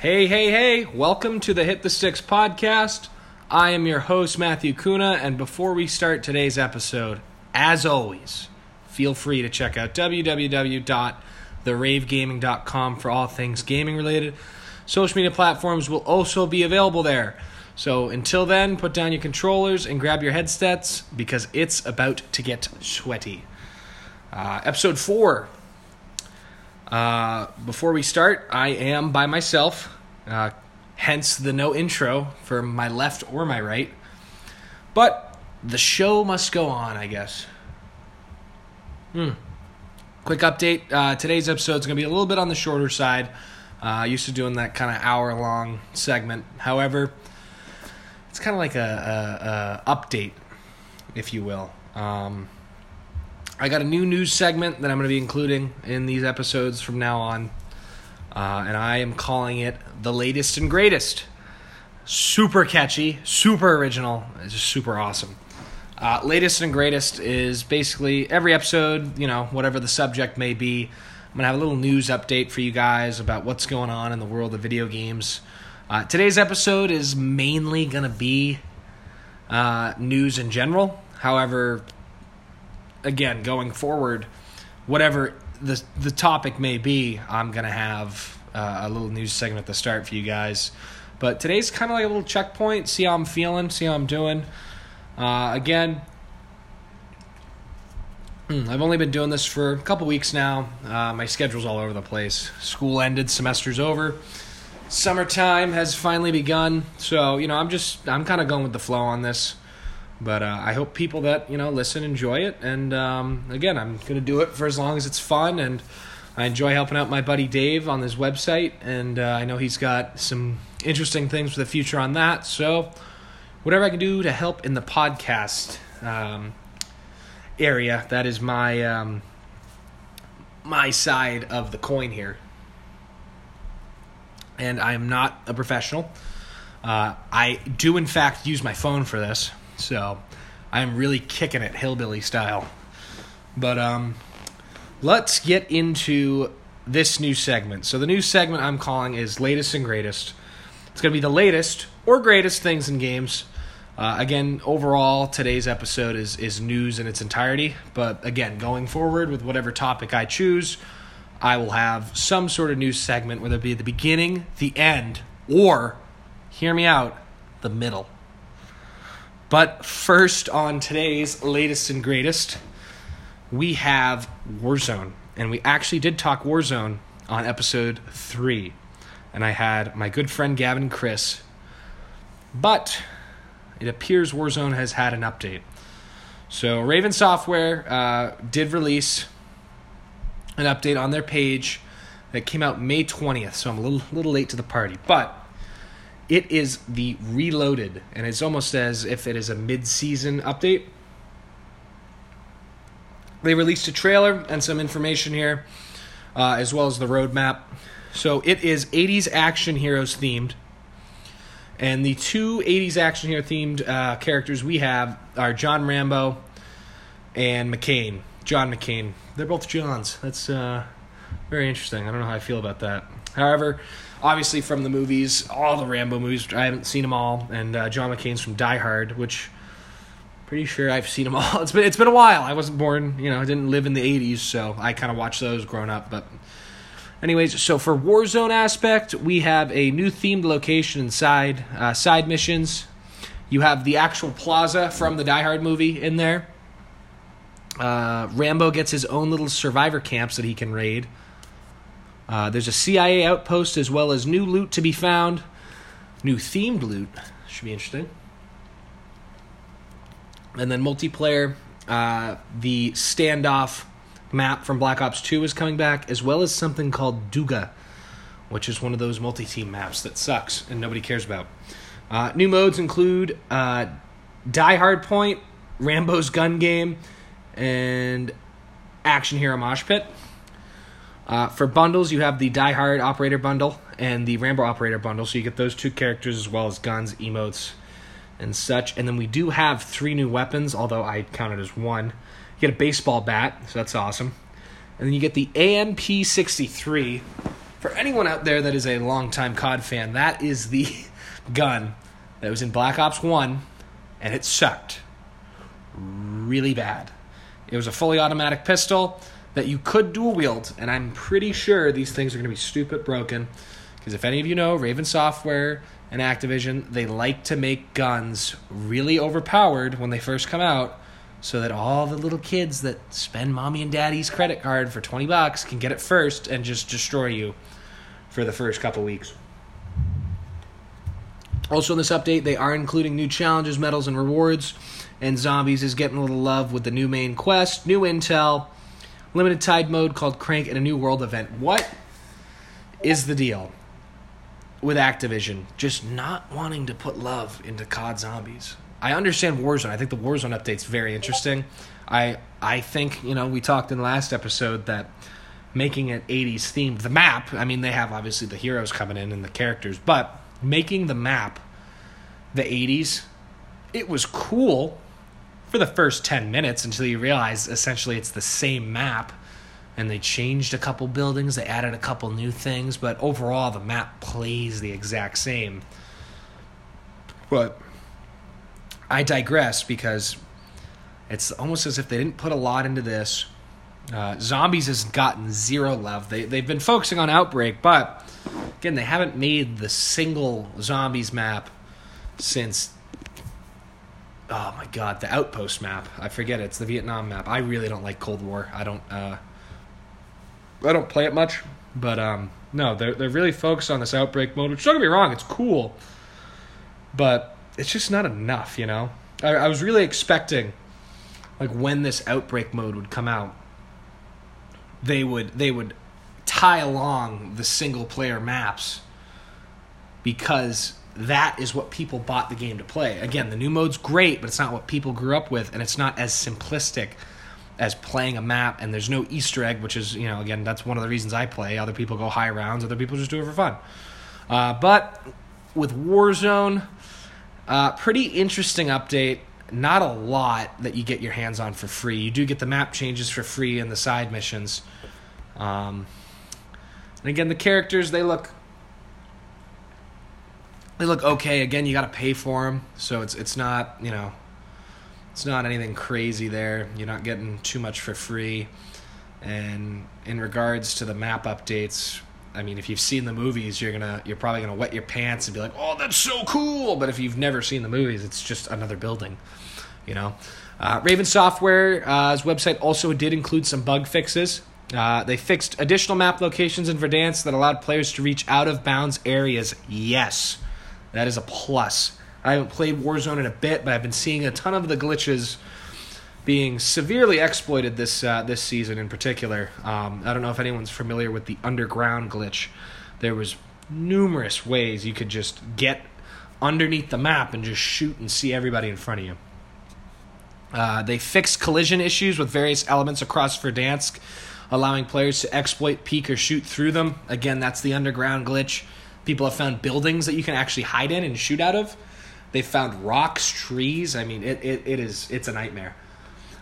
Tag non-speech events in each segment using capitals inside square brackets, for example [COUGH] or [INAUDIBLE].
Hey, hey, hey, welcome to the Hit the Sticks podcast. I am your host, Matthew Kuna, and before we start today's episode, as always, feel free to check out www.theravegaming.com for all things gaming related. Social media platforms will also be available there. So until then, put down your controllers and grab your headsets because it's about to get sweaty. Uh, episode 4 uh, before we start, I am by myself, uh, hence the no intro for my left or my right. But the show must go on, I guess. Hmm. Quick update uh, today's episode is going to be a little bit on the shorter side. Uh, used to doing that kind of hour long segment. However, it's kind of like a, a, a, update, if you will. Um, I got a new news segment that I'm going to be including in these episodes from now on, uh, and I am calling it the latest and greatest. Super catchy, super original, it's just super awesome. Uh, latest and greatest is basically every episode, you know, whatever the subject may be. I'm gonna have a little news update for you guys about what's going on in the world of video games. Uh, today's episode is mainly gonna be uh, news in general. However, again, going forward, whatever the the topic may be, I'm gonna have uh, a little news segment at the start for you guys. But today's kind of like a little checkpoint. See how I'm feeling. See how I'm doing. Uh, again, hmm, I've only been doing this for a couple weeks now. Uh, my schedule's all over the place. School ended, semester's over. Summertime has finally begun. So, you know, I'm just, I'm kind of going with the flow on this. But uh, I hope people that you know listen enjoy it. And um, again, I'm gonna do it for as long as it's fun, and I enjoy helping out my buddy Dave on his website, and uh, I know he's got some interesting things for the future on that. So whatever I can do to help in the podcast um, area, that is my um, my side of the coin here. And I am not a professional. Uh, I do, in fact, use my phone for this. So I'm really kicking it hillbilly style. But um, let's get into this new segment. So the new segment I'm calling is latest and greatest. It's going to be the latest or greatest things in games. Uh, again, overall, today's episode is is news in its entirety. But again, going forward with whatever topic I choose, I will have some sort of news segment, whether it be the beginning, the end, or hear me out, the middle. But first, on today's latest and greatest, we have Warzone. And we actually did talk Warzone on episode three. And I had my good friend Gavin Chris. But it appears Warzone has had an update. So, Raven Software uh, did release an update on their page that came out May 20th. So, I'm a little, little late to the party. But it is the Reloaded, and it's almost as if it is a mid season update. They released a trailer and some information here, uh, as well as the roadmap. So it is 80s action heroes themed. And the two 80s action hero themed uh, characters we have are John Rambo and McCain. John McCain. They're both Johns. That's uh, very interesting. I don't know how I feel about that. However, obviously from the movies, all the Rambo movies. I haven't seen them all, and uh, John McCain's from Die Hard, which pretty sure I've seen them [LAUGHS] all. It's been it's been a while. I wasn't born, you know, I didn't live in the '80s, so I kind of watched those growing up. But, anyways, so for Warzone aspect, we have a new themed location inside uh, side missions. You have the actual plaza from the Die Hard movie in there. Uh, Rambo gets his own little survivor camps that he can raid. Uh, there's a CIA outpost as well as new loot to be found. New themed loot. Should be interesting. And then multiplayer, uh, the standoff map from Black Ops 2 is coming back, as well as something called Duga, which is one of those multi team maps that sucks and nobody cares about. Uh, new modes include uh, Die Hard Point, Rambo's Gun Game, and Action Hero Mosh Pit. Uh, for bundles, you have the Die Hard Operator bundle and the Rambo Operator bundle, so you get those two characters as well as guns, emotes, and such. And then we do have three new weapons, although I count it as one. You get a baseball bat, so that's awesome. And then you get the AMP 63, For anyone out there that is a longtime COD fan, that is the [LAUGHS] gun that was in Black Ops 1, and it sucked really bad. It was a fully automatic pistol that you could dual wield, and I'm pretty sure these things are going to be stupid broken. Because if any of you know, Raven Software and Activision, they like to make guns really overpowered when they first come out so that all the little kids that spend mommy and daddy's credit card for 20 bucks can get it first and just destroy you for the first couple weeks. Also, in this update, they are including new challenges, medals, and rewards. And Zombies is getting a little love with the new main quest, new intel, limited tide mode called Crank, and a new world event. What is the deal with Activision just not wanting to put love into COD Zombies? I understand Warzone. I think the Warzone update's very interesting. I I think you know we talked in last episode that making it 80s themed the map. I mean they have obviously the heroes coming in and the characters, but making the map the 80s, it was cool for the first 10 minutes until you realize essentially it's the same map and they changed a couple buildings, they added a couple new things, but overall the map plays the exact same. But I digress because it's almost as if they didn't put a lot into this. Uh, Zombies has gotten zero love. They they've been focusing on Outbreak, but again, they haven't made the single Zombies map since. Oh my God, the Outpost map. I forget it. It's the Vietnam map. I really don't like Cold War. I don't. Uh, I don't play it much, but um, no, they're they're really focused on this Outbreak mode. Which don't get me wrong, it's cool, but it's just not enough, you know. I, I was really expecting, like, when this outbreak mode would come out, they would they would tie along the single player maps because that is what people bought the game to play. Again, the new mode's great, but it's not what people grew up with, and it's not as simplistic as playing a map. And there's no Easter egg, which is you know again that's one of the reasons I play. Other people go high rounds, other people just do it for fun. Uh, but with Warzone, uh, pretty interesting update. Not a lot that you get your hands on for free. You do get the map changes for free and the side missions. Um, and again, the characters they look they look okay. Again, you got to pay for them, so it's it's not you know it's not anything crazy there. You're not getting too much for free. And in regards to the map updates, I mean, if you've seen the movies, you're gonna you're probably gonna wet your pants and be like, "Oh, that's so cool!" But if you've never seen the movies, it's just another building, you know. Uh, Raven Software's uh, website also did include some bug fixes. Uh, they fixed additional map locations in Verdansk that allowed players to reach out of bounds areas. Yes, that is a plus. I haven't played Warzone in a bit, but I've been seeing a ton of the glitches being severely exploited this uh, this season in particular. Um, I don't know if anyone's familiar with the underground glitch. There was numerous ways you could just get underneath the map and just shoot and see everybody in front of you. Uh, they fixed collision issues with various elements across Verdansk, allowing players to exploit, peek, or shoot through them. Again, that's the underground glitch. People have found buildings that you can actually hide in and shoot out of. They found rocks, trees. I mean, it, it, it is it's a nightmare.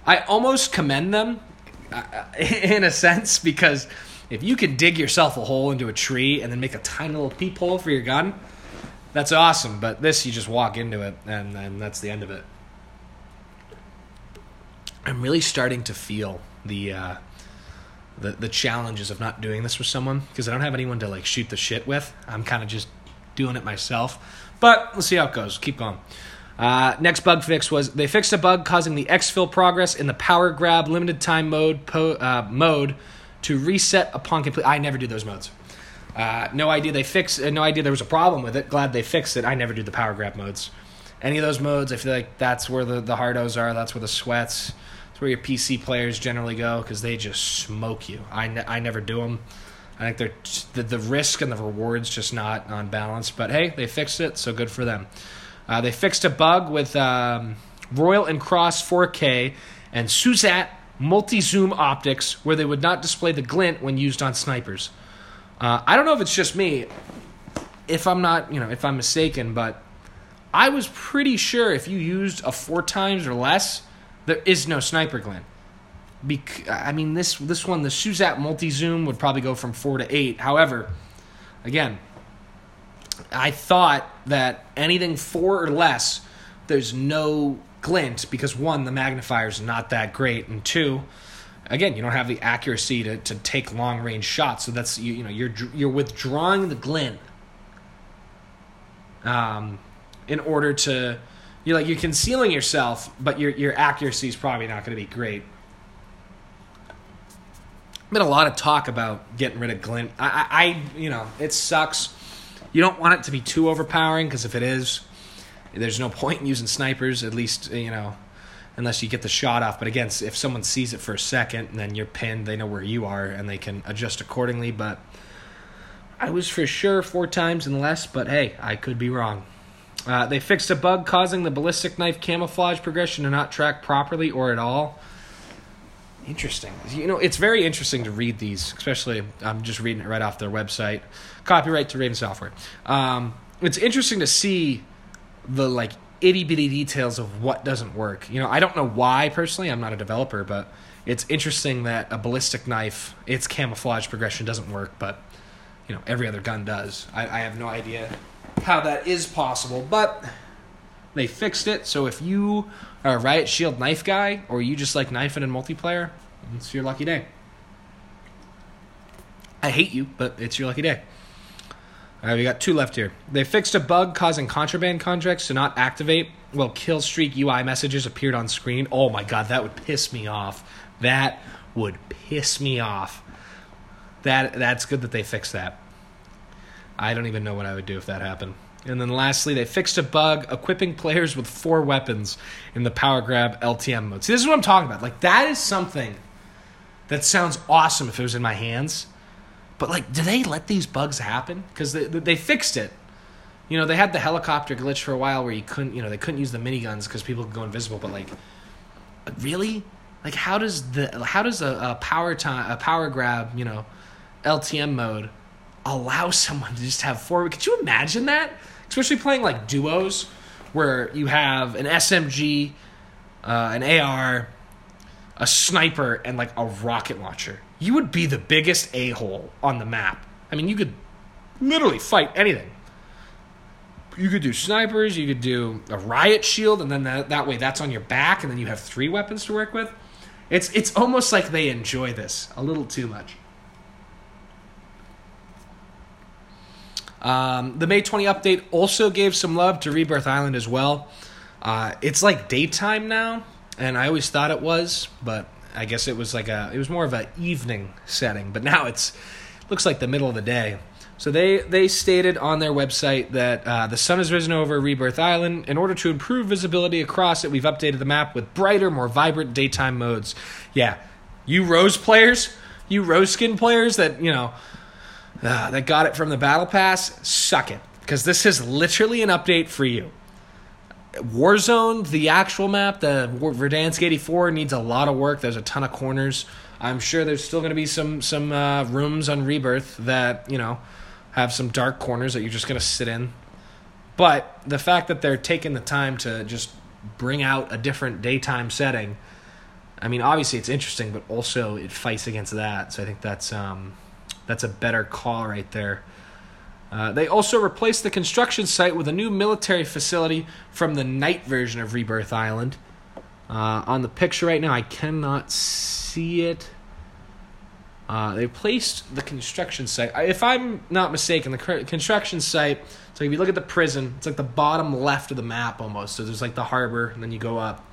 I almost commend them uh, [LAUGHS] in a sense because if you can dig yourself a hole into a tree and then make a tiny little peephole for your gun, that's awesome. But this, you just walk into it and then that's the end of it. I'm really starting to feel the uh, the the challenges of not doing this with someone because I don't have anyone to like shoot the shit with. I'm kind of just doing it myself. But let's see how it goes. Keep going. Uh, next bug fix was they fixed a bug causing the exfil progress in the power grab limited time mode po, uh, mode to reset upon complete. I never do those modes. Uh, no idea they fixed. Uh, no idea there was a problem with it. Glad they fixed it. I never do the power grab modes. Any of those modes, I feel like that's where the the hardos are. That's where the sweats. That's where your PC players generally go because they just smoke you. I, ne- I never do them. I think they're the, the risk and the rewards just not on balance. But hey, they fixed it, so good for them. Uh, they fixed a bug with um, Royal and Kross 4K and SUSAT multi zoom optics where they would not display the glint when used on snipers. Uh, I don't know if it's just me, if I'm not, you know, if I'm mistaken, but I was pretty sure if you used a four times or less, there is no sniper glint. Bec- I mean, this this one, the SUSAT multi zoom would probably go from four to eight. However, again, I thought that anything four or less, there's no glint because one, the magnifier's not that great, and two, again, you don't have the accuracy to, to take long range shots. So that's you, you know you're you're withdrawing the glint um, in order to you're like you're concealing yourself, but your your accuracy is probably not going to be great. Been a lot of talk about getting rid of glint. I, I, I you know it sucks. You don't want it to be too overpowering because if it is, there's no [LAUGHS] point in using snipers. At least you know unless you get the shot off. But again, if someone sees it for a second and then you're pinned, they know where you are and they can adjust accordingly. But I was for sure four times and less, but hey, I could be wrong. Uh, they fixed a bug causing the ballistic knife camouflage progression to not track properly or at all. Interesting. You know, it's very interesting to read these, especially I'm just reading it right off their website. Copyright to Raven Software. Um, it's interesting to see the like itty bitty details of what doesn't work. You know, I don't know why personally. I'm not a developer, but it's interesting that a ballistic knife, its camouflage progression doesn't work, but you know every other gun does. I, I have no idea how that is possible, but they fixed it. So if you are a Riot Shield knife guy, or you just like knifing in multiplayer, it's your lucky day. I hate you, but it's your lucky day. All right, we got two left here. They fixed a bug causing contraband contracts to not activate while kill streak UI messages appeared on screen. Oh my god, that would piss me off. That would piss me off. That that's good that they fixed that. I don't even know what I would do if that happened. And then lastly, they fixed a bug equipping players with four weapons in the power grab LTM mode. See, this is what I'm talking about. Like that is something that sounds awesome if it was in my hands but like, do they let these bugs happen? Because they, they fixed it. You know, they had the helicopter glitch for a while where you couldn't, you know, they couldn't use the miniguns because people could go invisible. But like, really, like, how does the how does a, a power time a power grab, you know, LTM mode allow someone to just have four? Could you imagine that? Especially playing like duos where you have an SMG, uh, an AR, a sniper, and like a rocket launcher you would be the biggest a hole on the map. I mean, you could literally fight anything. You could do snipers, you could do a riot shield, and then that, that way that's on your back, and then you have three weapons to work with. It's it's almost like they enjoy this a little too much. Um, the May 20 update also gave some love to Rebirth Island as well. Uh, it's like daytime now, and I always thought it was, but I guess it was like a it was more of an evening setting, but now it's looks like the middle of the day. So they they stated on their website that uh, the sun has risen over Rebirth Island. In order to improve visibility across it, we've updated the map with brighter, more vibrant daytime modes. Yeah, you Rose players, you Rose skin players that you know uh, that got it from the Battle Pass, suck it because this is literally an update for you. Warzone, the actual map, the Verdansk 84 needs a lot of work. There's a ton of corners. I'm sure there's still going to be some some uh, rooms on Rebirth that you know have some dark corners that you're just going to sit in. But the fact that they're taking the time to just bring out a different daytime setting, I mean, obviously it's interesting, but also it fights against that. So I think that's um, that's a better call right there. Uh, they also replaced the construction site with a new military facility from the night version of Rebirth Island. Uh, on the picture right now, I cannot see it. Uh, they placed the construction site. If I'm not mistaken, the construction site. So if you look at the prison, it's like the bottom left of the map almost. So there's like the harbor, and then you go up.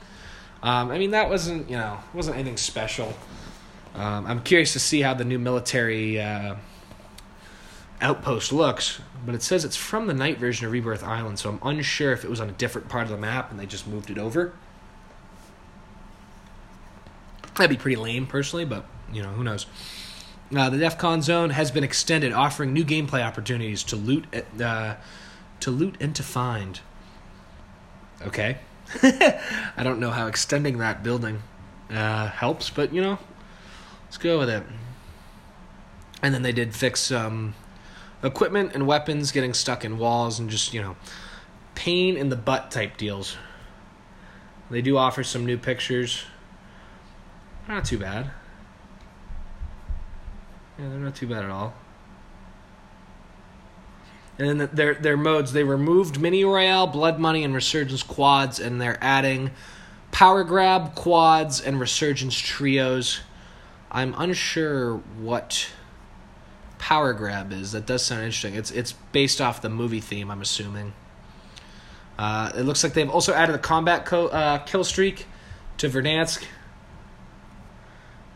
Um, I mean, that wasn't you know wasn't anything special. Um, I'm curious to see how the new military uh, outpost looks, but it says it's from the night version of Rebirth Island, so I'm unsure if it was on a different part of the map and they just moved it over. That'd be pretty lame, personally, but you know who knows. Uh, the DEF CON zone has been extended, offering new gameplay opportunities to loot, uh, to loot and to find. Okay, [LAUGHS] I don't know how extending that building uh, helps, but you know, let's go with it. And then they did fix um, equipment and weapons getting stuck in walls and just, you know, pain in the butt type deals. They do offer some new pictures. Not too bad. Yeah, they're not too bad at all. And then their their modes they removed mini royale, blood money, and resurgence quads, and they're adding power grab quads and resurgence trios. I'm unsure what power grab is. That does sound interesting. It's it's based off the movie theme. I'm assuming. Uh, it looks like they've also added a combat co- uh, kill streak to Verdansk.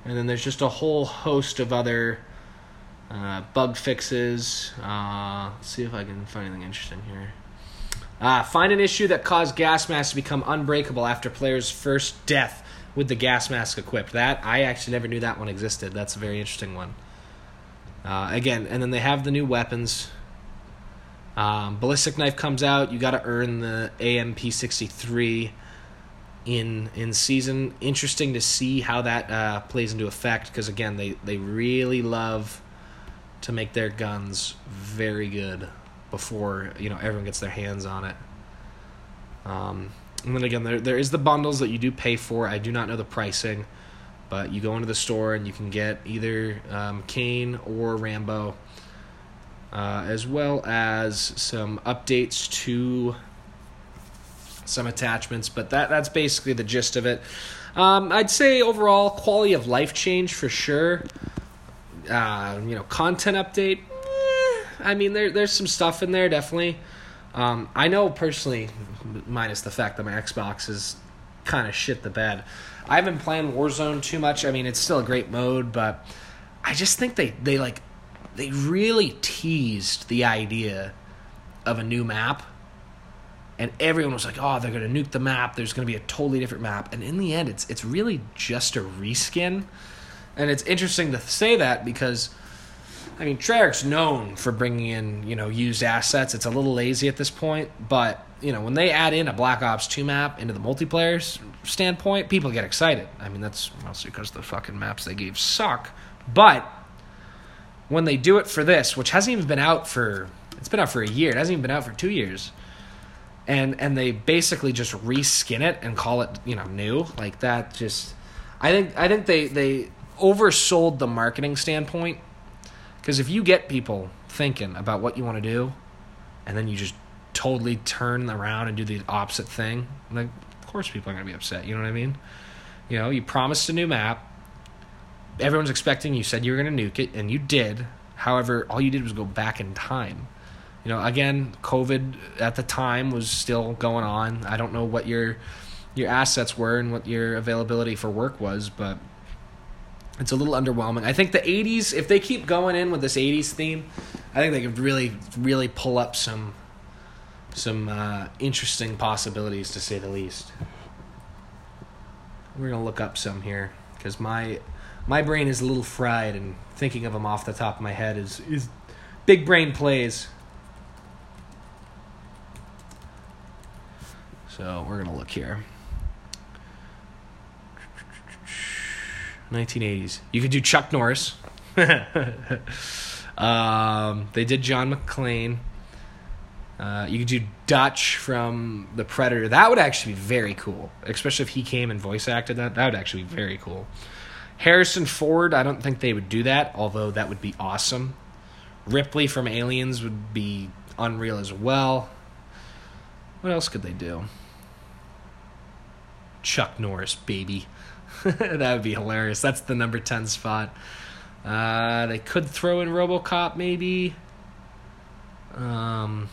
And then there's just a whole host of other uh, bug fixes. Uh, let's see if I can find anything interesting here. Uh, find an issue that caused gas masks to become unbreakable after player's first death with the gas mask equipped. That I actually never knew that one existed. That's a very interesting one. Uh, again, and then they have the new weapons. Um, ballistic knife comes out. You got to earn the AMP sixty three in in season. Interesting to see how that uh, plays into effect because again, they they really love to make their guns very good before you know everyone gets their hands on it. Um, and then again, there there is the bundles that you do pay for. I do not know the pricing, but you go into the store and you can get either um, Kane or Rambo, uh, as well as some updates to some attachments. But that that's basically the gist of it. Um, I'd say overall quality of life change for sure. Uh, you know, content update. eh, I mean, there there's some stuff in there definitely. Um, I know personally, minus the fact that my Xbox is kind of shit the bed. I haven't playing Warzone too much. I mean, it's still a great mode, but I just think they they like they really teased the idea of a new map and everyone was like, "Oh, they're going to nuke the map. There's going to be a totally different map." And in the end, it's it's really just a reskin. And it's interesting to say that because I mean, Treyarch's known for bringing in, you know, used assets. It's a little lazy at this point, but, you know, when they add in a Black Ops 2 map into the multiplayer standpoint, people get excited. I mean, that's mostly because the fucking maps they gave suck. But when they do it for this, which hasn't even been out for it's been out for a year. It hasn't even been out for 2 years. And and they basically just reskin it and call it, you know, new. Like that just I think I think they they oversold the marketing standpoint because if you get people thinking about what you want to do, and then you just totally turn around and do the opposite thing, like of course people are gonna be upset. You know what I mean? You know, you promised a new map. Everyone's expecting you said you were gonna nuke it, and you did. However, all you did was go back in time. You know, again, COVID at the time was still going on. I don't know what your your assets were and what your availability for work was, but it's a little underwhelming. I think the 80s, if they keep going in with this 80s theme, I think they could really, really pull up some some uh, interesting possibilities to say the least. We're gonna look up some here because my my brain is a little fried, and thinking of them off the top of my head is is big brain plays. So we're gonna look here. 1980s. You could do Chuck Norris. [LAUGHS] um, they did John McClane. Uh, you could do Dutch from The Predator. That would actually be very cool, especially if he came and voice acted that. That would actually be very cool. Harrison Ford, I don't think they would do that, although that would be awesome. Ripley from Aliens would be unreal as well. What else could they do? Chuck Norris, baby. [LAUGHS] that would be hilarious. That's the number 10 spot. Uh, they could throw in Robocop, maybe. Um,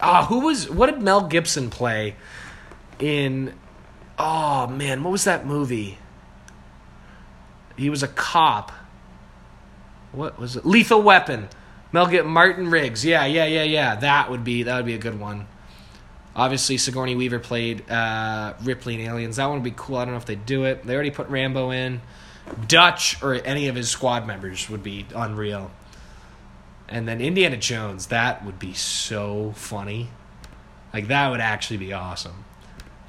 ah, who was. What did Mel Gibson play in. Oh, man, what was that movie? He was a cop. What was it? Lethal Weapon. Mel Gibson, Martin Riggs. Yeah, yeah, yeah, yeah. That would be that would be a good one. Obviously, Sigourney Weaver played uh, Ripley in Aliens. That one would be cool. I don't know if they do it. They already put Rambo in. Dutch or any of his squad members would be unreal. And then Indiana Jones, that would be so funny. Like that would actually be awesome.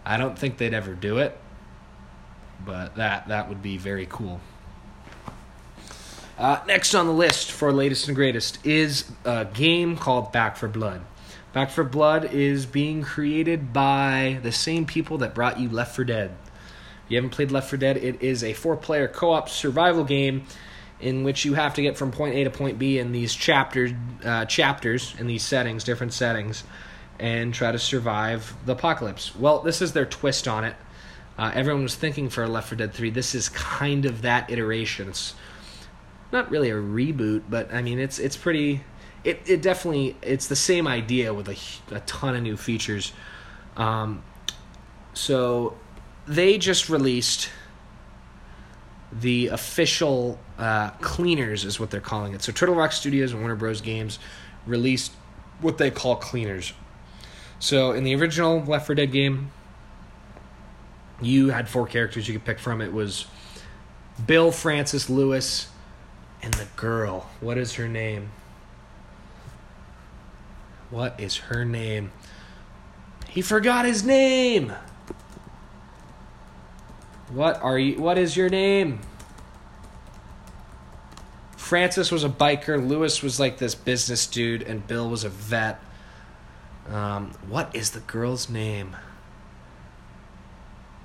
I don't think they'd ever do it, but that that would be very cool. Uh, next on the list for latest and greatest is a game called Back 4 Blood. Back 4 Blood is being created by the same people that brought you Left 4 Dead. If you haven't played Left 4 Dead, it is a four player co op survival game in which you have to get from point A to point B in these chapters, uh, chapters in these settings, different settings, and try to survive the apocalypse. Well, this is their twist on it. Uh, everyone was thinking for Left 4 Dead 3. This is kind of that iteration. It's not really a reboot, but I mean, it's it's pretty. It it definitely it's the same idea with a, a ton of new features. Um, so they just released the official uh, cleaners is what they're calling it. So Turtle Rock Studios and Warner Bros. Games released what they call cleaners. So in the original Left 4 Dead game, you had four characters you could pick from. It was Bill, Francis, Lewis, and the girl. What is her name? What is her name? He forgot his name. What are you? What is your name? Francis was a biker. Lewis was like this business dude, and Bill was a vet. Um, what is the girl's name?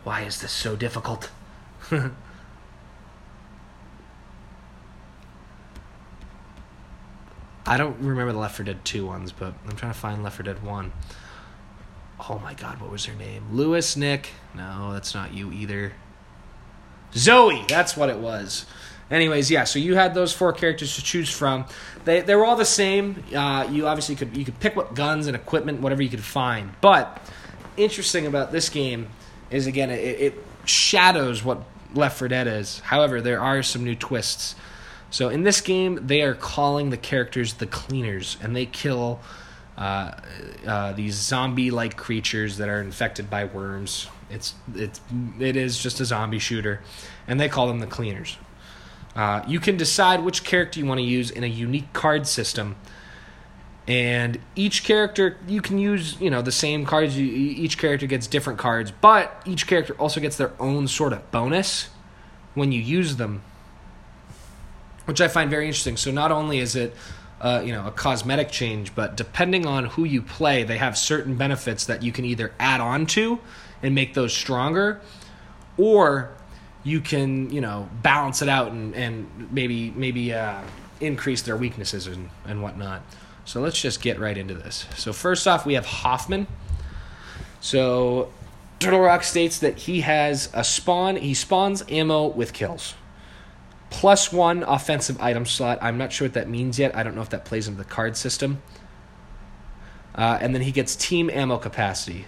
Why is this so difficult? [LAUGHS] I don't remember the Left 4 Dead 2 ones, but I'm trying to find Left 4 Dead 1. Oh my god, what was her name? Lewis, Nick. No, that's not you either. Zoe, that's what it was. Anyways, yeah. So you had those four characters to choose from. They they were all the same. Uh, you obviously could you could pick what guns and equipment, whatever you could find. But interesting about this game is again it, it shadows what Left 4 Dead is. However, there are some new twists. So in this game, they are calling the characters the Cleaners, and they kill uh, uh, these zombie-like creatures that are infected by worms. It's it's it is just a zombie shooter, and they call them the Cleaners. Uh, you can decide which character you want to use in a unique card system, and each character you can use you know the same cards. You, each character gets different cards, but each character also gets their own sort of bonus when you use them, which I find very interesting. So not only is it uh, you know a cosmetic change, but depending on who you play, they have certain benefits that you can either add on to and make those stronger, or you can you know balance it out and, and maybe maybe uh, increase their weaknesses and, and whatnot. So let's just get right into this. So first off, we have Hoffman. So Turtle Rock states that he has a spawn. He spawns ammo with kills. Plus one offensive item slot. I'm not sure what that means yet. I don't know if that plays into the card system. Uh, and then he gets team ammo capacity.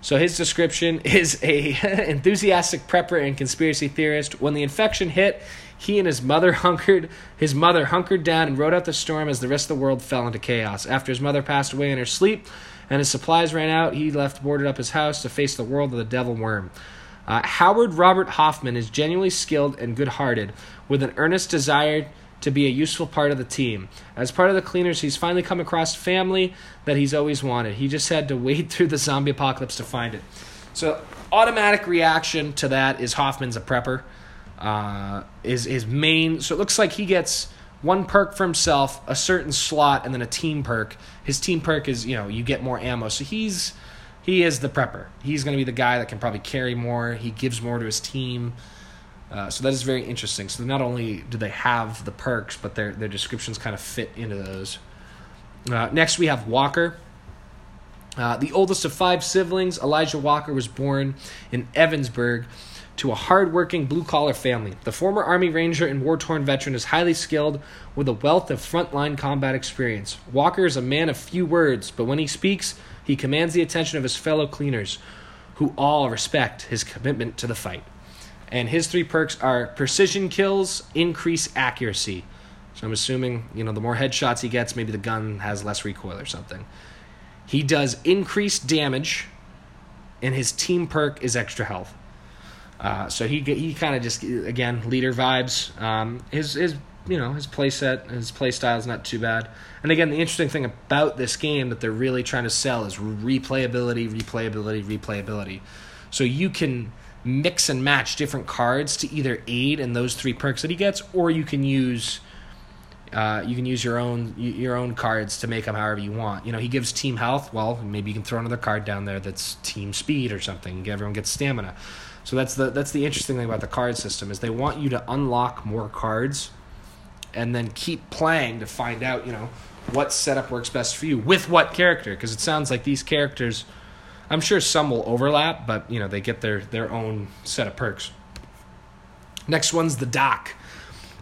So his description [LAUGHS] is a [LAUGHS] enthusiastic prepper and conspiracy theorist. When the infection hit, he and his mother [LAUGHS] hunkered his mother hunkered down and rode out the storm as the rest of the world fell into chaos. After his mother passed away in her sleep and his supplies ran out, he left boarded up his house to face the world of the devil worm. Uh, Howard Robert Hoffman is genuinely skilled and good-hearted, with an earnest desire to be a useful part of the team. As part of the cleaners, he's finally come across family that he's always wanted. He just had to wade through the zombie apocalypse to find it. So, automatic reaction to that is Hoffman's a prepper. Uh, is his main. So it looks like he gets one perk for himself, a certain slot, and then a team perk. His team perk is you know you get more ammo. So he's he is the prepper. He's going to be the guy that can probably carry more. He gives more to his team. Uh, so that is very interesting. So not only do they have the perks, but their their descriptions kind of fit into those. Uh, next, we have Walker. Uh, the oldest of five siblings, Elijah Walker was born in Evansburgh to a hardworking blue collar family. The former Army Ranger and war torn veteran is highly skilled with a wealth of frontline combat experience. Walker is a man of few words, but when he speaks, he commands the attention of his fellow cleaners, who all respect his commitment to the fight. And his three perks are precision kills, increase accuracy. So I'm assuming, you know, the more headshots he gets, maybe the gun has less recoil or something. He does increased damage, and his team perk is extra health. Uh, so he he kind of just again leader vibes. Um, his his you know his play set, his play style is not too bad. And again, the interesting thing about this game that they're really trying to sell is replayability, replayability, replayability. So you can mix and match different cards to either aid in those three perks that he gets, or you can use uh, you can use your own your own cards to make them however you want. You know, he gives team health. Well, maybe you can throw another card down there that's team speed or something. Everyone gets stamina. So that's the that's the interesting thing about the card system is they want you to unlock more cards and then keep playing to find out, you know, what setup works best for you with what character because it sounds like these characters I'm sure some will overlap, but you know, they get their their own set of perks. Next one's the Doc.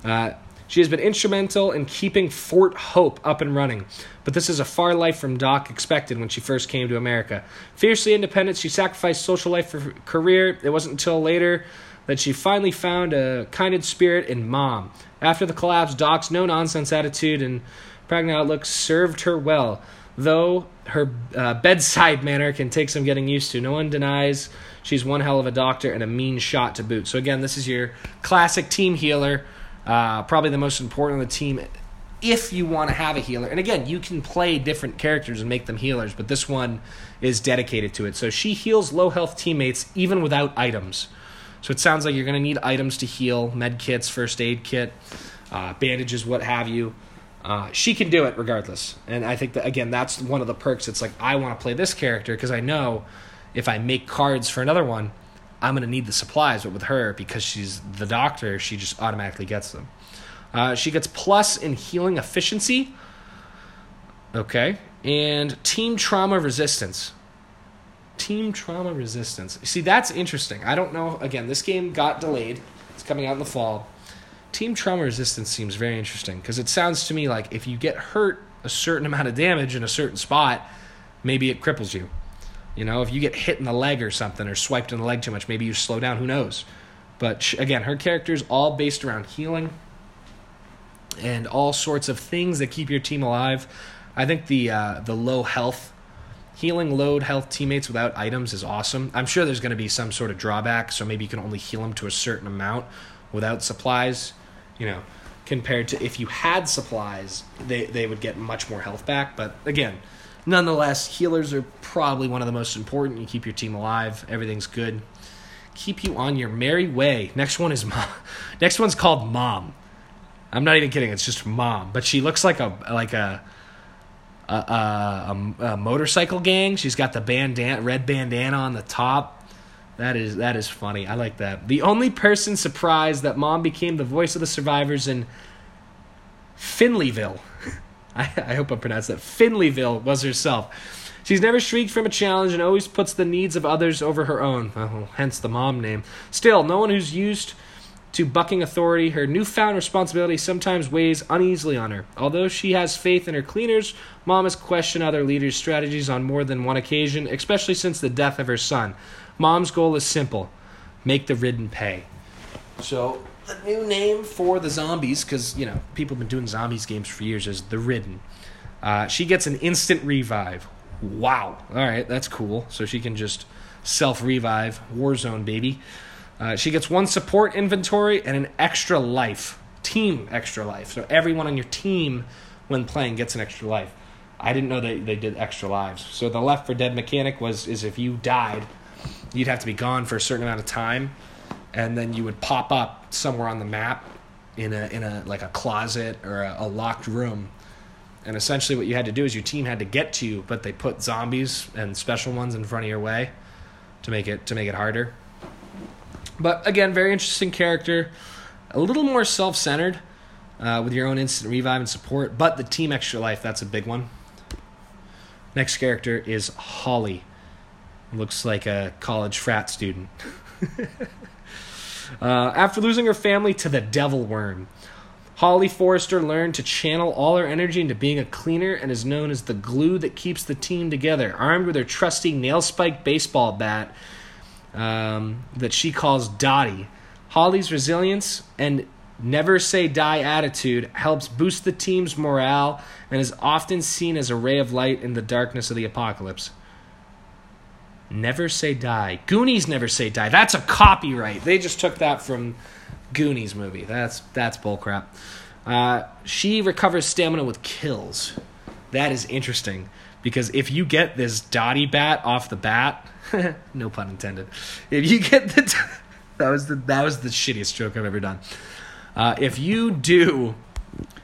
Uh, she has been instrumental in keeping Fort Hope up and running, but this is a far life from Doc expected when she first came to America. Fiercely independent, she sacrificed social life for career. It wasn't until later that she finally found a kindred spirit in Mom. After the collapse, Doc's no nonsense attitude and pregnant outlook served her well, though her uh, bedside [LAUGHS] manner can take some getting used to. No one denies she's one hell of a doctor and a mean shot to boot. So, again, this is your classic team healer uh, probably the most important on the team if you want to have a healer. And again, you can play different characters and make them healers, but this one is dedicated to it. So she heals low health teammates even without items. So it sounds like you're going to need items to heal med kits, first aid kit, uh, bandages, what have you. Uh, she can do it regardless. And I think that, again, that's one of the perks. It's like, I want to play this character because I know if I make cards for another one, I'm going to need the supplies, but with her, because she's the doctor, she just automatically gets them. Uh, she gets plus in healing efficiency. Okay. And team trauma resistance. Team trauma resistance. See, that's interesting. I don't know. Again, this game got delayed. It's coming out in the fall. Team trauma resistance seems very interesting because it sounds to me like if you get hurt a certain amount of damage in a certain spot, maybe it cripples you. You know, if you get hit in the leg or something or swiped in the leg too much, maybe you slow down. Who knows? But again, her character is all based around healing and all sorts of things that keep your team alive. I think the uh, the low health healing load health teammates without items is awesome. I'm sure there's going to be some sort of drawback, so maybe you can only heal them to a certain amount without supplies. You know, compared to if you had supplies, they they would get much more health back. But again Nonetheless, healers are probably one of the most important. You keep your team alive, everything's good. Keep you on your merry way. Next one is [LAUGHS] mom. Next one's called Mom. I'm not even kidding. It's just Mom, but she looks like a like a a, a, a, motorcycle gang. She's got the bandana, red bandana on the top. That is that is funny. I like that. The only person surprised that Mom became the voice of the survivors in Finleyville. [LAUGHS] I, I hope I pronounced that. Finleyville was herself. She's never shrieked from a challenge and always puts the needs of others over her own, well, hence the mom name. Still, no one who's used to bucking authority, her newfound responsibility sometimes weighs uneasily on her. Although she has faith in her cleaners, mom has questioned other leaders' strategies on more than one occasion, especially since the death of her son. Mom's goal is simple make the ridden pay. So, the new name for the zombies, because you know people have been doing zombies games for years, is the Ridden. Uh, she gets an instant revive. Wow! All right, that's cool. So she can just self revive. Warzone baby. Uh, she gets one support inventory and an extra life. Team extra life. So everyone on your team, when playing, gets an extra life. I didn't know they, they did extra lives. So the Left 4 Dead mechanic was is if you died, you'd have to be gone for a certain amount of time and then you would pop up somewhere on the map in a in a like a closet or a, a, locked room. And essentially, what you had to do is your team had to get to you, but they put zombies and special ones in front of your way to make it to make it harder. But again, very interesting character, a little more self centered uh, with your own instant revive and support, but the team extra life that's a big one. Next character is Holly. Looks like a college frat student. [LAUGHS] Uh, after losing her family to the devil worm, Holly Forrester learned to channel all her energy into being a cleaner and is known as the glue that keeps the team together. Armed with her trusty nail spike baseball bat um, that she calls Dottie, Holly's resilience and never say die attitude helps boost the team's morale and is often seen as a ray of light in the darkness of the apocalypse. Never Say Die. Goonies Never Say Die. That's a copyright. They just took that from Goonies movie. That's that's bullcrap. Uh, she recovers stamina with kills. That is interesting because if you get this Dottie bat off the bat, [LAUGHS] no pun intended. If you get the [LAUGHS] that was the that was the shittiest joke I've ever done. Uh, if you do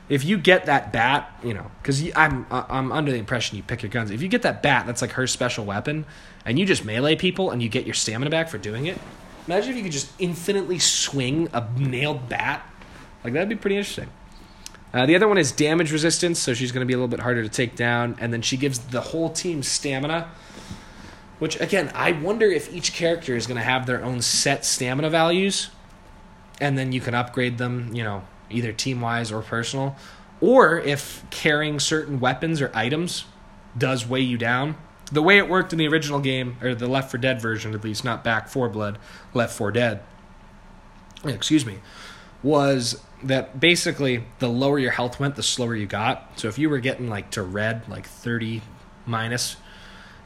if you get that bat, you know, because I'm I'm under the impression you pick your guns. If you get that bat, that's like her special weapon, and you just melee people and you get your stamina back for doing it. Imagine if you could just infinitely swing a nailed bat. Like that'd be pretty interesting. Uh, the other one is damage resistance, so she's going to be a little bit harder to take down. And then she gives the whole team stamina, which, again, I wonder if each character is going to have their own set stamina values. And then you can upgrade them, you know, either team wise or personal. Or if carrying certain weapons or items does weigh you down. The way it worked in the original game, or the Left 4 Dead version at least, not Back 4 Blood, Left 4 Dead, excuse me, was that basically the lower your health went, the slower you got. So if you were getting like to red, like 30 minus,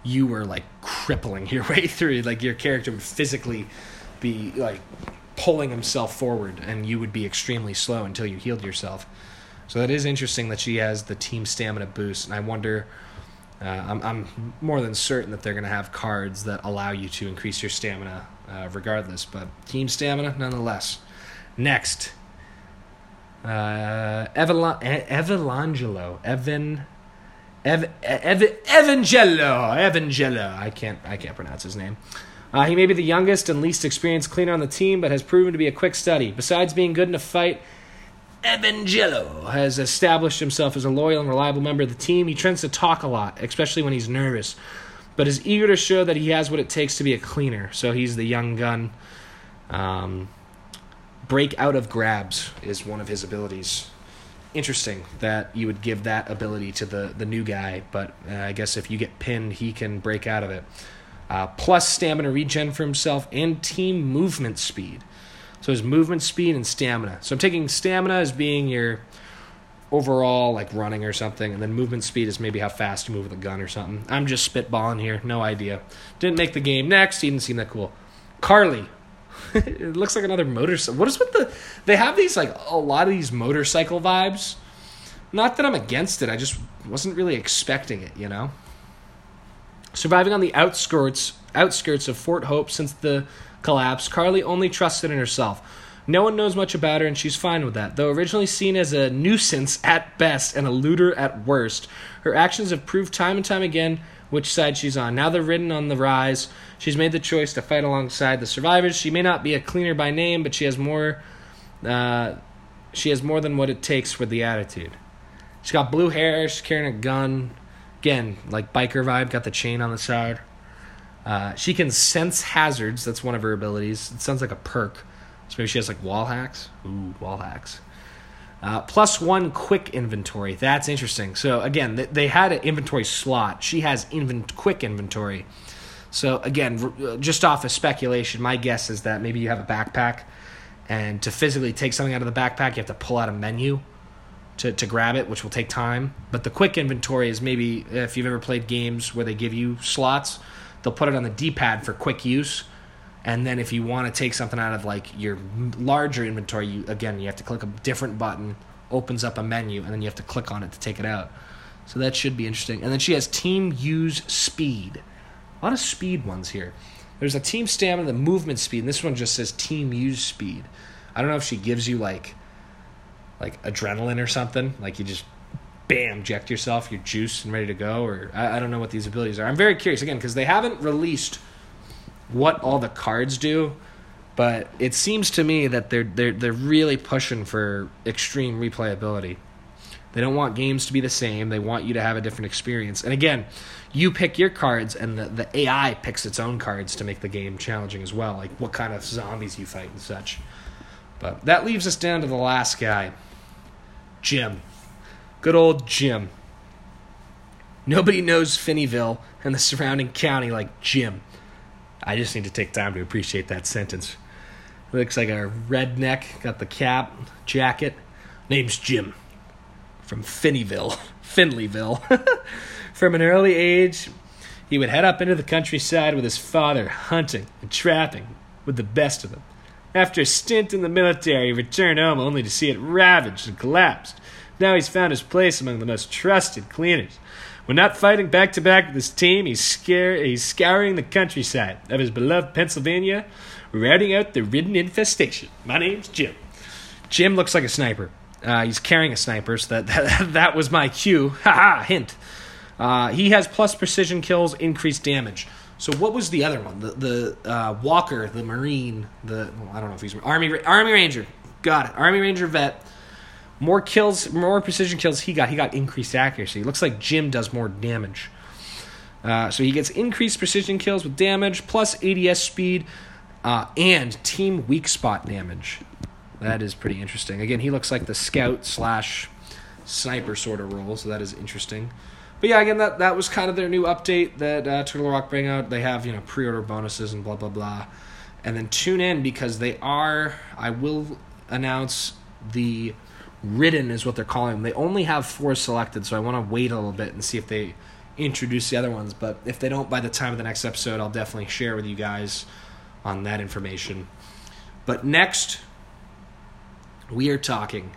you were like crippling your [LAUGHS] way through. Like your character would physically be like pulling himself forward, and you would be extremely slow until you healed yourself. So that is interesting that she has the team stamina boost, and I wonder. Uh, I'm, I'm more than certain that they're going to have cards that allow you to increase your stamina uh, regardless, but team stamina nonetheless. Next, uh, Evan, Evangello, Evan, Ev, Ev, Evangelo, Evangelo. I can't, I can't pronounce his name. Uh, he may be the youngest and least experienced cleaner on the team, but has proven to be a quick study. Besides being good in a fight, Evangelo has established himself as a loyal and reliable member of the team. He tends to talk a lot, especially when he's nervous, but is eager to show that he has what it takes to be a cleaner. So he's the young gun. Um, break out of grabs is one of his abilities. Interesting that you would give that ability to the, the new guy, but uh, I guess if you get pinned, he can break out of it. Uh, plus stamina regen for himself and team movement speed. So his movement speed and stamina. So I'm taking stamina as being your overall like running or something, and then movement speed is maybe how fast you move with a gun or something. I'm just spitballing here, no idea. Didn't make the game. Next, he didn't seem that cool. Karlee. [LAUGHS] it looks like another motorcycle. What is with the? They have these like a lot of these motorcycle vibes. Not that I'm against it. I just wasn't really expecting it. You know. Surviving on the outskirts outskirts of Fort Hope since the collapse, Karlee only trusted in herself. No one knows much about her, and she's fine with that. Though originally seen as a nuisance at best and a looter at worst, her actions have proved time and time again which side she's on. Now they're ridden on the rise. She's made the choice to fight alongside the survivors. She may not be a cleaner by name, but she has more. Uh, she has more than what it takes for the attitude. She's got blue hair. She's carrying a gun. Again, like biker vibe. Got the chain on the side. Uh, she can sense hazards. That's one of her abilities. It sounds like a perk. So maybe she has like wall hacks. Ooh, wall hacks. Uh, plus one quick inventory. That's interesting. So again, they, they had an inventory slot. She has invent quick inventory. So again, r- just off of speculation, my guess is that maybe you have a backpack, and to physically take something out of the backpack, you have to pull out a menu to, to grab it, which will take time. But the quick inventory is maybe if you've ever played games where they give you slots, they'll put it on the D-pad for quick use and then if you want to take something out of like your larger inventory you again you have to click a different button opens up a menu and then you have to click on it to take it out. So that should be interesting. And then she has team use speed. A lot of speed ones here. There's a team stamina the movement speed and this one just says team use speed. I don't know if she gives you like like adrenaline or something like you just bam inject yourself your juice and ready to go or I, I don't know what these abilities are. I'm very curious again because they haven't released what all the cards do, but it seems to me that they're they're they're really pushing for extreme replayability. They don't want games to be the same. They want you to have a different experience. And again, you pick your cards, and the, the AI picks its own cards to make the game challenging as well, like what kind of zombies you fight and such. But that leaves us down to the last guy Jim. Good old Jim. Nobody knows Finneyville and the surrounding county like Jim. I just need to take time to appreciate that sentence. Looks like a redneck, got the cap, jacket. Name's Jim. From Finneyville, [LAUGHS] Finleyville. [LAUGHS] From an early age, he would head up into the countryside with his father, hunting and trapping with the best of them. After a stint in the military, he returned home only to see it ravaged and collapsed. Now he's found his place among the most trusted cleaners. When not fighting back to back with his team, he's, scare, he's scouring the countryside of his beloved Pennsylvania, routing out the ridden infestation. My name's Jim. Jim looks like a sniper. Uh, he's carrying a sniper, so that, [LAUGHS] that, that was my cue. [LAUGHS] Ha ha, hint. Uh, he has plus precision kills, increased damage. So what was the other one? The the uh, Walker, the Marine, the well, I don't know if he's Army Army Ranger. Got it. Army Ranger vet More kills, more precision kills he got. He got increased accuracy. It looks like Jim does more damage. Uh, so he gets increased precision kills with damage, plus ADS speed, uh, and team weak spot damage. That is pretty interesting. Again, he looks like the scout slash sniper sort of role, so that is interesting. But yeah, again, that that was kind of their new update that uh, Turtle Rock bring out. They have you know pre-order bonuses and blah blah blah, and then tune in because they are. I will announce the ridden is what they're calling them. They only have four selected, so I want to wait a little bit and see if they introduce the other ones. But if they don't by the time of the next episode, I'll definitely share with you guys on that information. But next, we are talking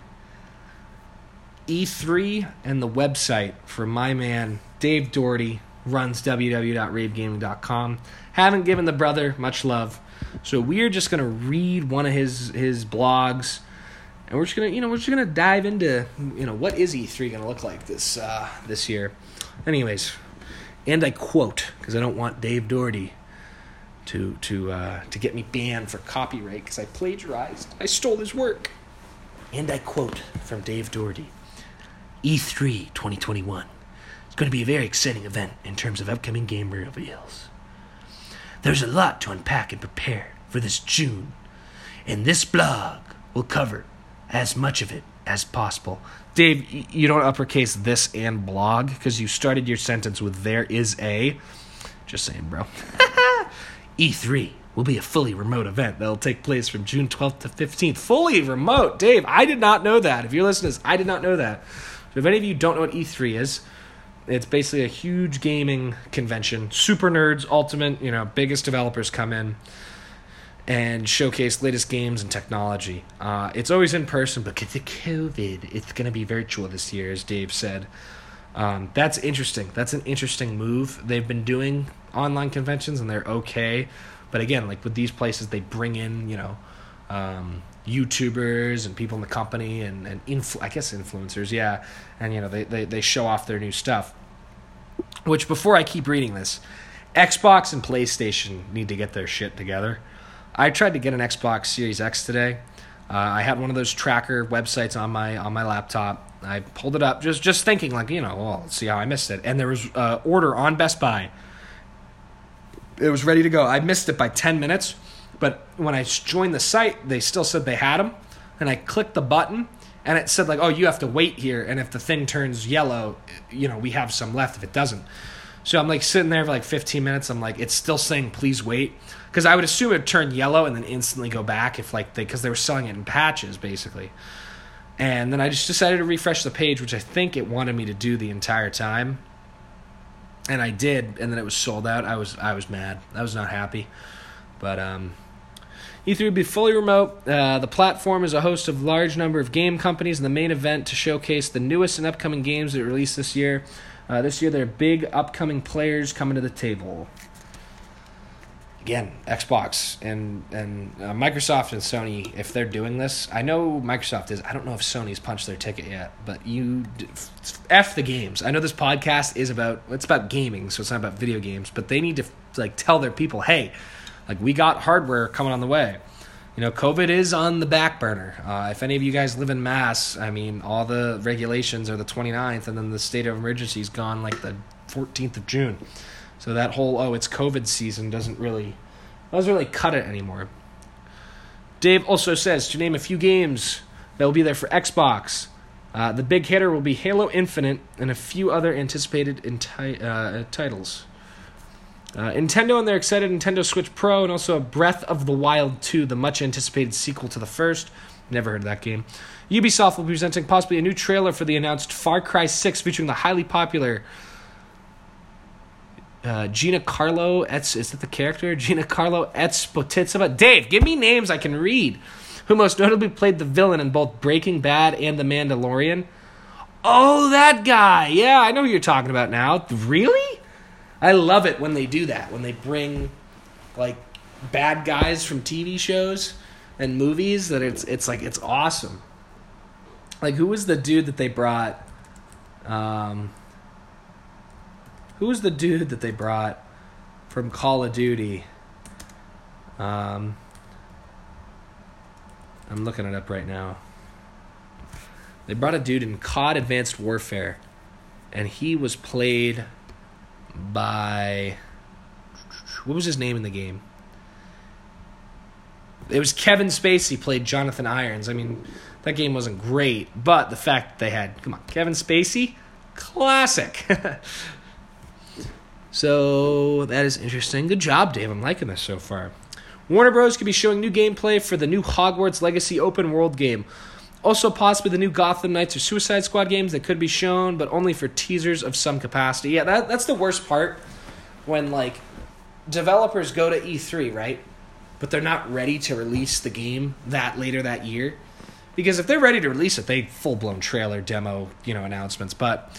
E3 and the website for my man Dave Doherty runs www.ravegaming.com. Haven't given the brother much love, so we're just gonna read one of his his blogs, and we're just gonna you know we're just gonna dive into you know what is E3 gonna look like this uh, this year. Anyways, and I quote because I don't want Dave Doherty to to uh, to get me banned for copyright because I plagiarized. I stole his work. And I quote from Dave Doherty. E3 2021 is going to be a very exciting event in terms of upcoming game reveals. There's a lot to unpack and prepare for this June, and this blog will cover as much of it as possible. Dave, you don't uppercase this and blog because you started your sentence with there is a. Just saying, bro. [LAUGHS] E3 will be a fully remote event that'll take place from June 12th to 15th. Fully remote. Dave, I did not know that. If you're listening I did not know that. So if any of you don't know what E3 is, it's basically a huge gaming convention. Super nerds, ultimate, you know, biggest developers come in and showcase latest games and technology. Uh, it's always in person, but because of COVID, it's going to be virtual this year, as Dave said. Um, that's interesting. That's an interesting move. They've been doing online conventions and they're okay. But again, like with these places, they bring in, you know, um, YouTubers and people in the company and, and influ- I guess influencers, yeah. And, you know, they, they, they show off their new stuff. Which, before I keep reading this, Xbox and PlayStation need to get their shit together. I tried to get an Xbox Series X today. Uh, I had one of those tracker websites on my on my laptop. I pulled it up, just just thinking like you know, well, let's see how I missed it. And there was uh, order on Best Buy. It was ready to go. I missed it by ten minutes but when I joined the site, they still said they had them. And I clicked the button and it said like, "Oh, you have to wait here and if the thing turns yellow, you know, we have some left if it doesn't." So I'm like sitting there for like 15 minutes. I'm like, it's still saying please wait because I would assume it would turn yellow and then instantly go back if like they because they were selling it in patches basically. And then I just decided to refresh the page, which I think it wanted me to do the entire time. And I did, and then it was sold out. I was I was mad. I was not happy. But um E3 will be fully remote. Uh, the platform is a host of large number of game companies in the main event to showcase the newest and upcoming games that released this year. Uh, this year, there are big upcoming players coming to the table. Again, Xbox and and uh, Microsoft and Sony, if they're doing this, I know Microsoft is. I don't know if Sony's punched their ticket yet, but you f the games. I know this podcast is about it's about gaming, so it's not about video games, but they need to like tell their people, hey like we got hardware coming on the way. You know, COVID is on the back burner. Uh, if any of you guys live in Mass, I mean, all the regulations are the 29th, and then the state of emergency is gone like the 14th of June. So that whole oh, it's COVID season doesn't really doesn't really cut it anymore. Dave also says to name a few games that will be there for Xbox. Uh, the big hitter will be Halo Infinite and a few other anticipated inti- uh, titles. Uh, Nintendo and their excited Nintendo Switch Pro, and also Breath of the Wild 2, the much anticipated sequel to the first. Never heard of that game. Ubisoft will be presenting possibly a new trailer for the announced Far Cry 6 featuring the highly popular uh, Giancarlo Etz. Is that the character? [LAUGHS] Giancarlo Esposito. Dave, give me names I can read. Who most notably played the villain in both Breaking Bad and The Mandalorian. Oh, that guy. Yeah, I know who you're talking about now. Really? I love it when they do that when they bring like bad guys from TV shows and movies that it's it's like it's awesome. Like who was the dude that they brought? Um, who was the dude that they brought from Call of Duty? Um, I'm looking it up right now. They brought a dude in COD Advanced Warfare, and he was played by what was his name in the game? It was Kevin Spacey played Jonathan Irons. I mean, that game wasn't great, but the fact that they had come on Kevin Spacey, classic. [LAUGHS] so that is interesting. Good job, Dave. I'm liking this so far. Warner Bros. could be showing new gameplay for the new Hogwarts Legacy open world game. Also, possibly the new Gotham Knights or Suicide Squad games that could be shown, but only for teasers of some capacity. Yeah, that, that's the worst part when, like, developers go to E3, right? But they're not ready to release the game that later that year. Because if they're ready to release it, they full blown trailer, demo, you know, announcements. But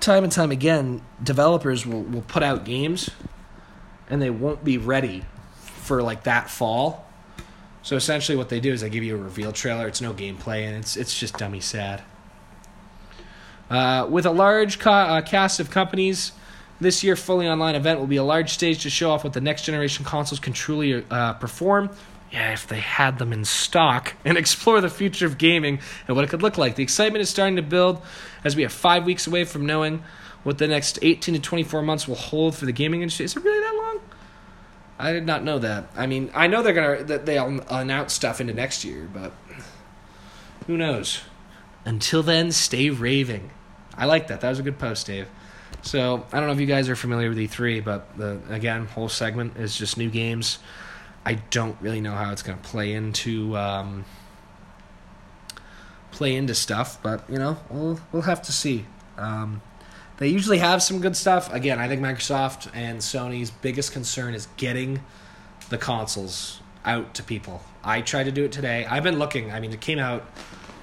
time and time again, developers will, will put out games and they won't be ready for like that fall so essentially, what they do is they give you a reveal trailer. It's no gameplay, and it's it's just dummy sad. Uh, with a large uh, cast of companies, this year fully online event will be a large stage to show off what the next generation consoles can truly uh, perform. Yeah, if they had them in stock, [LAUGHS] and explore the future of gaming and what it could look like. The excitement is starting to build as we are five weeks away from knowing what the next 18 to 24 months will hold for the gaming industry. Is it really that long? I did not know that. I mean, I know they're gonna that they'll announce stuff into next year, but who knows? Until then, stay raving. I like that. That was a good post, Dave. So I don't know if you guys are familiar with E3, but the again whole segment is just new games. I don't really know how it's gonna play into um, play into stuff, but you know we'll we'll have to see. Um, they usually have some good stuff. Again, I think Microsoft and Sony's biggest concern is getting the consoles out to people. I tried to do it today. I've been looking. I mean, it came out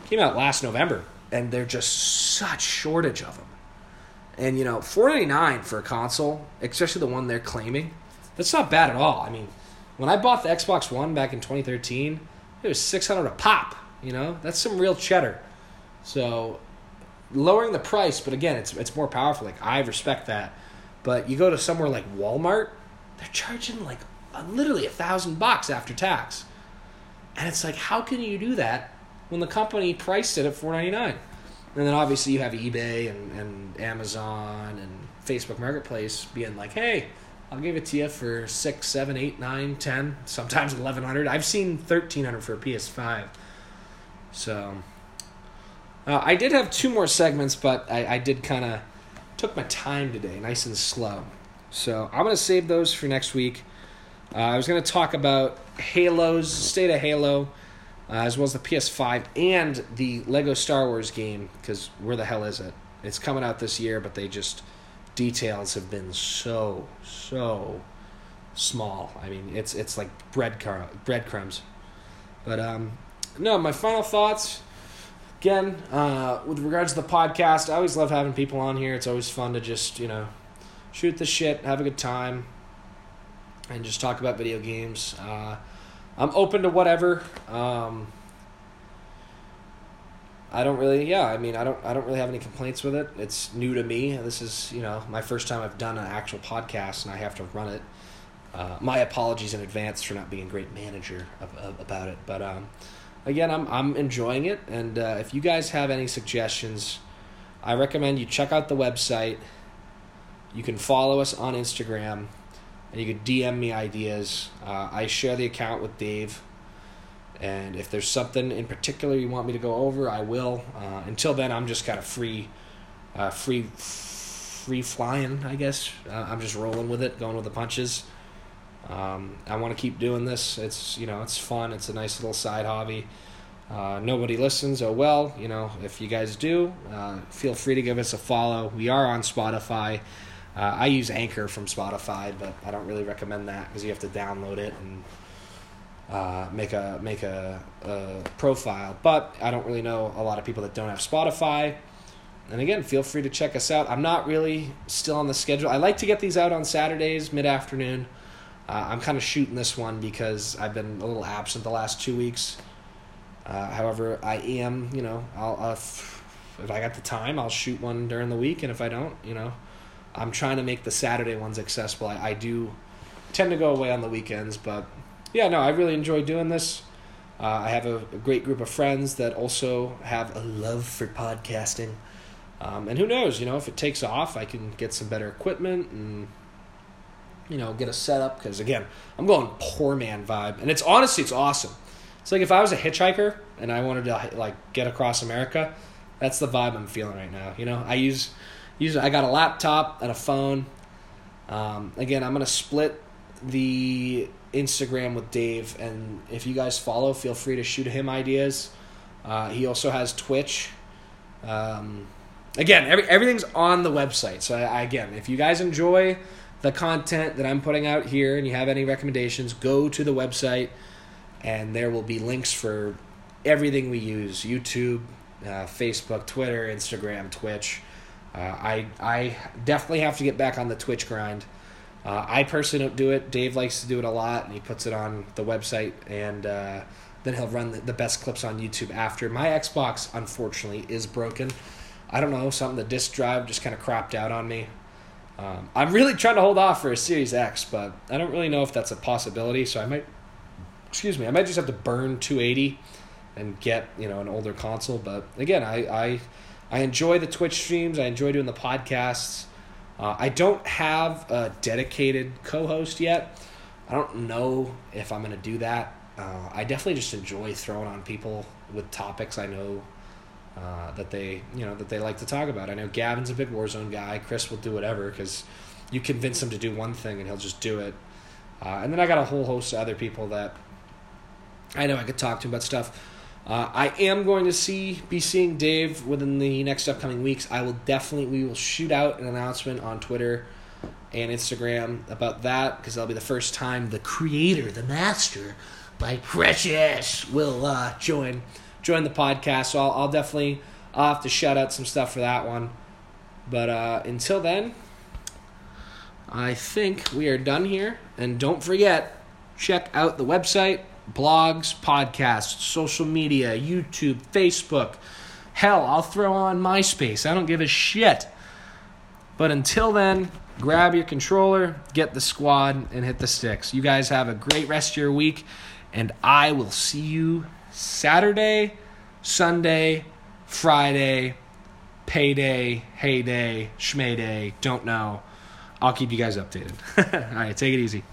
came out last November, and they're just such shortage of them. And you know, four ninety nine for a console, especially the one they're claiming, that's not bad at all. I mean, when I bought the Xbox One back in twenty thirteen, it was six hundred a pop. You know, that's some real cheddar. So lowering the price, but again, it's it's more powerful. Like I respect that, but you go to somewhere like Walmart, they're charging like literally a thousand bucks after tax, and it's like, how can you do that when the company priced it at four ninety nine? And then obviously you have eBay and, and Amazon and Facebook Marketplace being like, hey, I'll give it to you for six, seven, eight, nine, ten, sometimes eleven hundred. I've seen thirteen hundred for a PS5. So uh, I did have two more segments, but I, I did kind of took my time today, nice and slow. So I'm gonna save those for next week. Uh, I was gonna talk about Halo's state of Halo, uh, as well as the PS5 and the Lego Star Wars game. Because where the hell is it? It's coming out this year, but they just details have been so so small. I mean, it's it's like bread car- breadcrumbs. But um, no, my final thoughts again, uh, with regards to the podcast, I always love having people on here. It's always fun to just, you know, shoot the shit, have a good time, and just talk about video games. Uh, I'm open to whatever. Um, I don't really, yeah. I mean, I don't, I don't really have any complaints with it. It's new to me. This is, you know, my first time I've done an actual podcast, and I have to run it. Uh, my apologies in advance for not being a great manager of, of, about it, but um, again, I'm I'm enjoying it, and uh, if you guys have any suggestions, I recommend you check out the website. You can follow us on Instagram, and you can DM me ideas. Uh, I share the account with Dave, and if there's something in particular you want me to go over, I will. Uh, until then, I'm just kind of free, uh, free, free flying. I guess uh, I'm just rolling with it, going with the punches. Um, I want to keep doing this. It's you know it's fun. It's a nice little side hobby. Uh, nobody listens. Oh well, you know if you guys do, uh, feel free to give us a follow. We are on Spotify. Uh, I use Anchor from Spotify, but I don't really recommend that because you have to download it and uh, make a make a, a profile. But I don't really know a lot of people that don't have Spotify. And again, feel free to check us out. I'm not really still on the schedule. I like to get these out on Saturdays mid afternoon. Uh, I'm kind of shooting this one because I've been a little absent the last two weeks. Uh, however, I am, you know, I'll, if I got the time, I'll shoot one during the week, and if I don't, you know, I'm trying to make the Saturday ones accessible. I, I do tend to go away on the weekends, but yeah, no, I really enjoy doing this. Uh, I have a, a, great group of friends that also have a love for podcasting. Um, and who knows, you know, if it takes off, I can get some better equipment and, you know, get a setup. Because again, I'm going poor man vibe. And it's honestly, it's awesome. It's like if I was a hitchhiker and I wanted to like get across America, that's the vibe I'm feeling right now. You know, I use, use I got a laptop and a phone. Um, again, I'm gonna split the Instagram with Dave, and if you guys follow, feel free to shoot him ideas. Uh, he also has Twitch. Um, again, every, everything's on the website. So I, again, if you guys enjoy the content that I'm putting out here, and you have any recommendations, go to the website, and there will be links for everything we use: YouTube, uh, Facebook, Twitter, Instagram, Twitch. Uh, I I definitely have to get back on the Twitch grind. Uh, I personally don't do it. Dave likes to do it a lot, and he puts it on the website, and uh, then he'll run the, the, best clips on YouTube after. My Xbox, unfortunately, is broken. I don't know, something the disk drive just kind of crapped out on me. Um, I'm really trying to hold off for a Series X, but I don't really know if that's a possibility. So I might, excuse me, I might just have to burn 280 and get you know an older console. But again, I I, I enjoy the Twitch streams. I enjoy doing the podcasts. Uh, I don't have a dedicated co-host yet. I don't know if I'm going to do that. Uh, I definitely just enjoy throwing on people with topics I know uh, that they you know that they like to talk about. I know Gavin's a big Warzone guy. Chris will do whatever because you convince him to do one thing and he'll just do it. Uh, and then I got a whole host of other people that I know I could talk to about stuff. Uh, I am going to see be seeing Dave within the next upcoming weeks. I will definitely we will shoot out an announcement on Twitter and Instagram about that because that'll be the first time the creator, the master, my precious, will uh, join join the podcast. So I'll, I'll definitely I'll have to shout out some stuff for that one. But uh, until then, I think we are done here. And don't forget, check out the website blogs, podcasts, social media, YouTube, Facebook. Hell, I'll throw on MySpace. I don't give a shit. But until then, grab your controller, get the squad, and hit the sticks. You guys have a great rest of your week, and I will see you Saturday, Sunday, Friday, payday, heyday, schmayday, don't know. I'll keep you guys updated. [LAUGHS] All right, take it easy.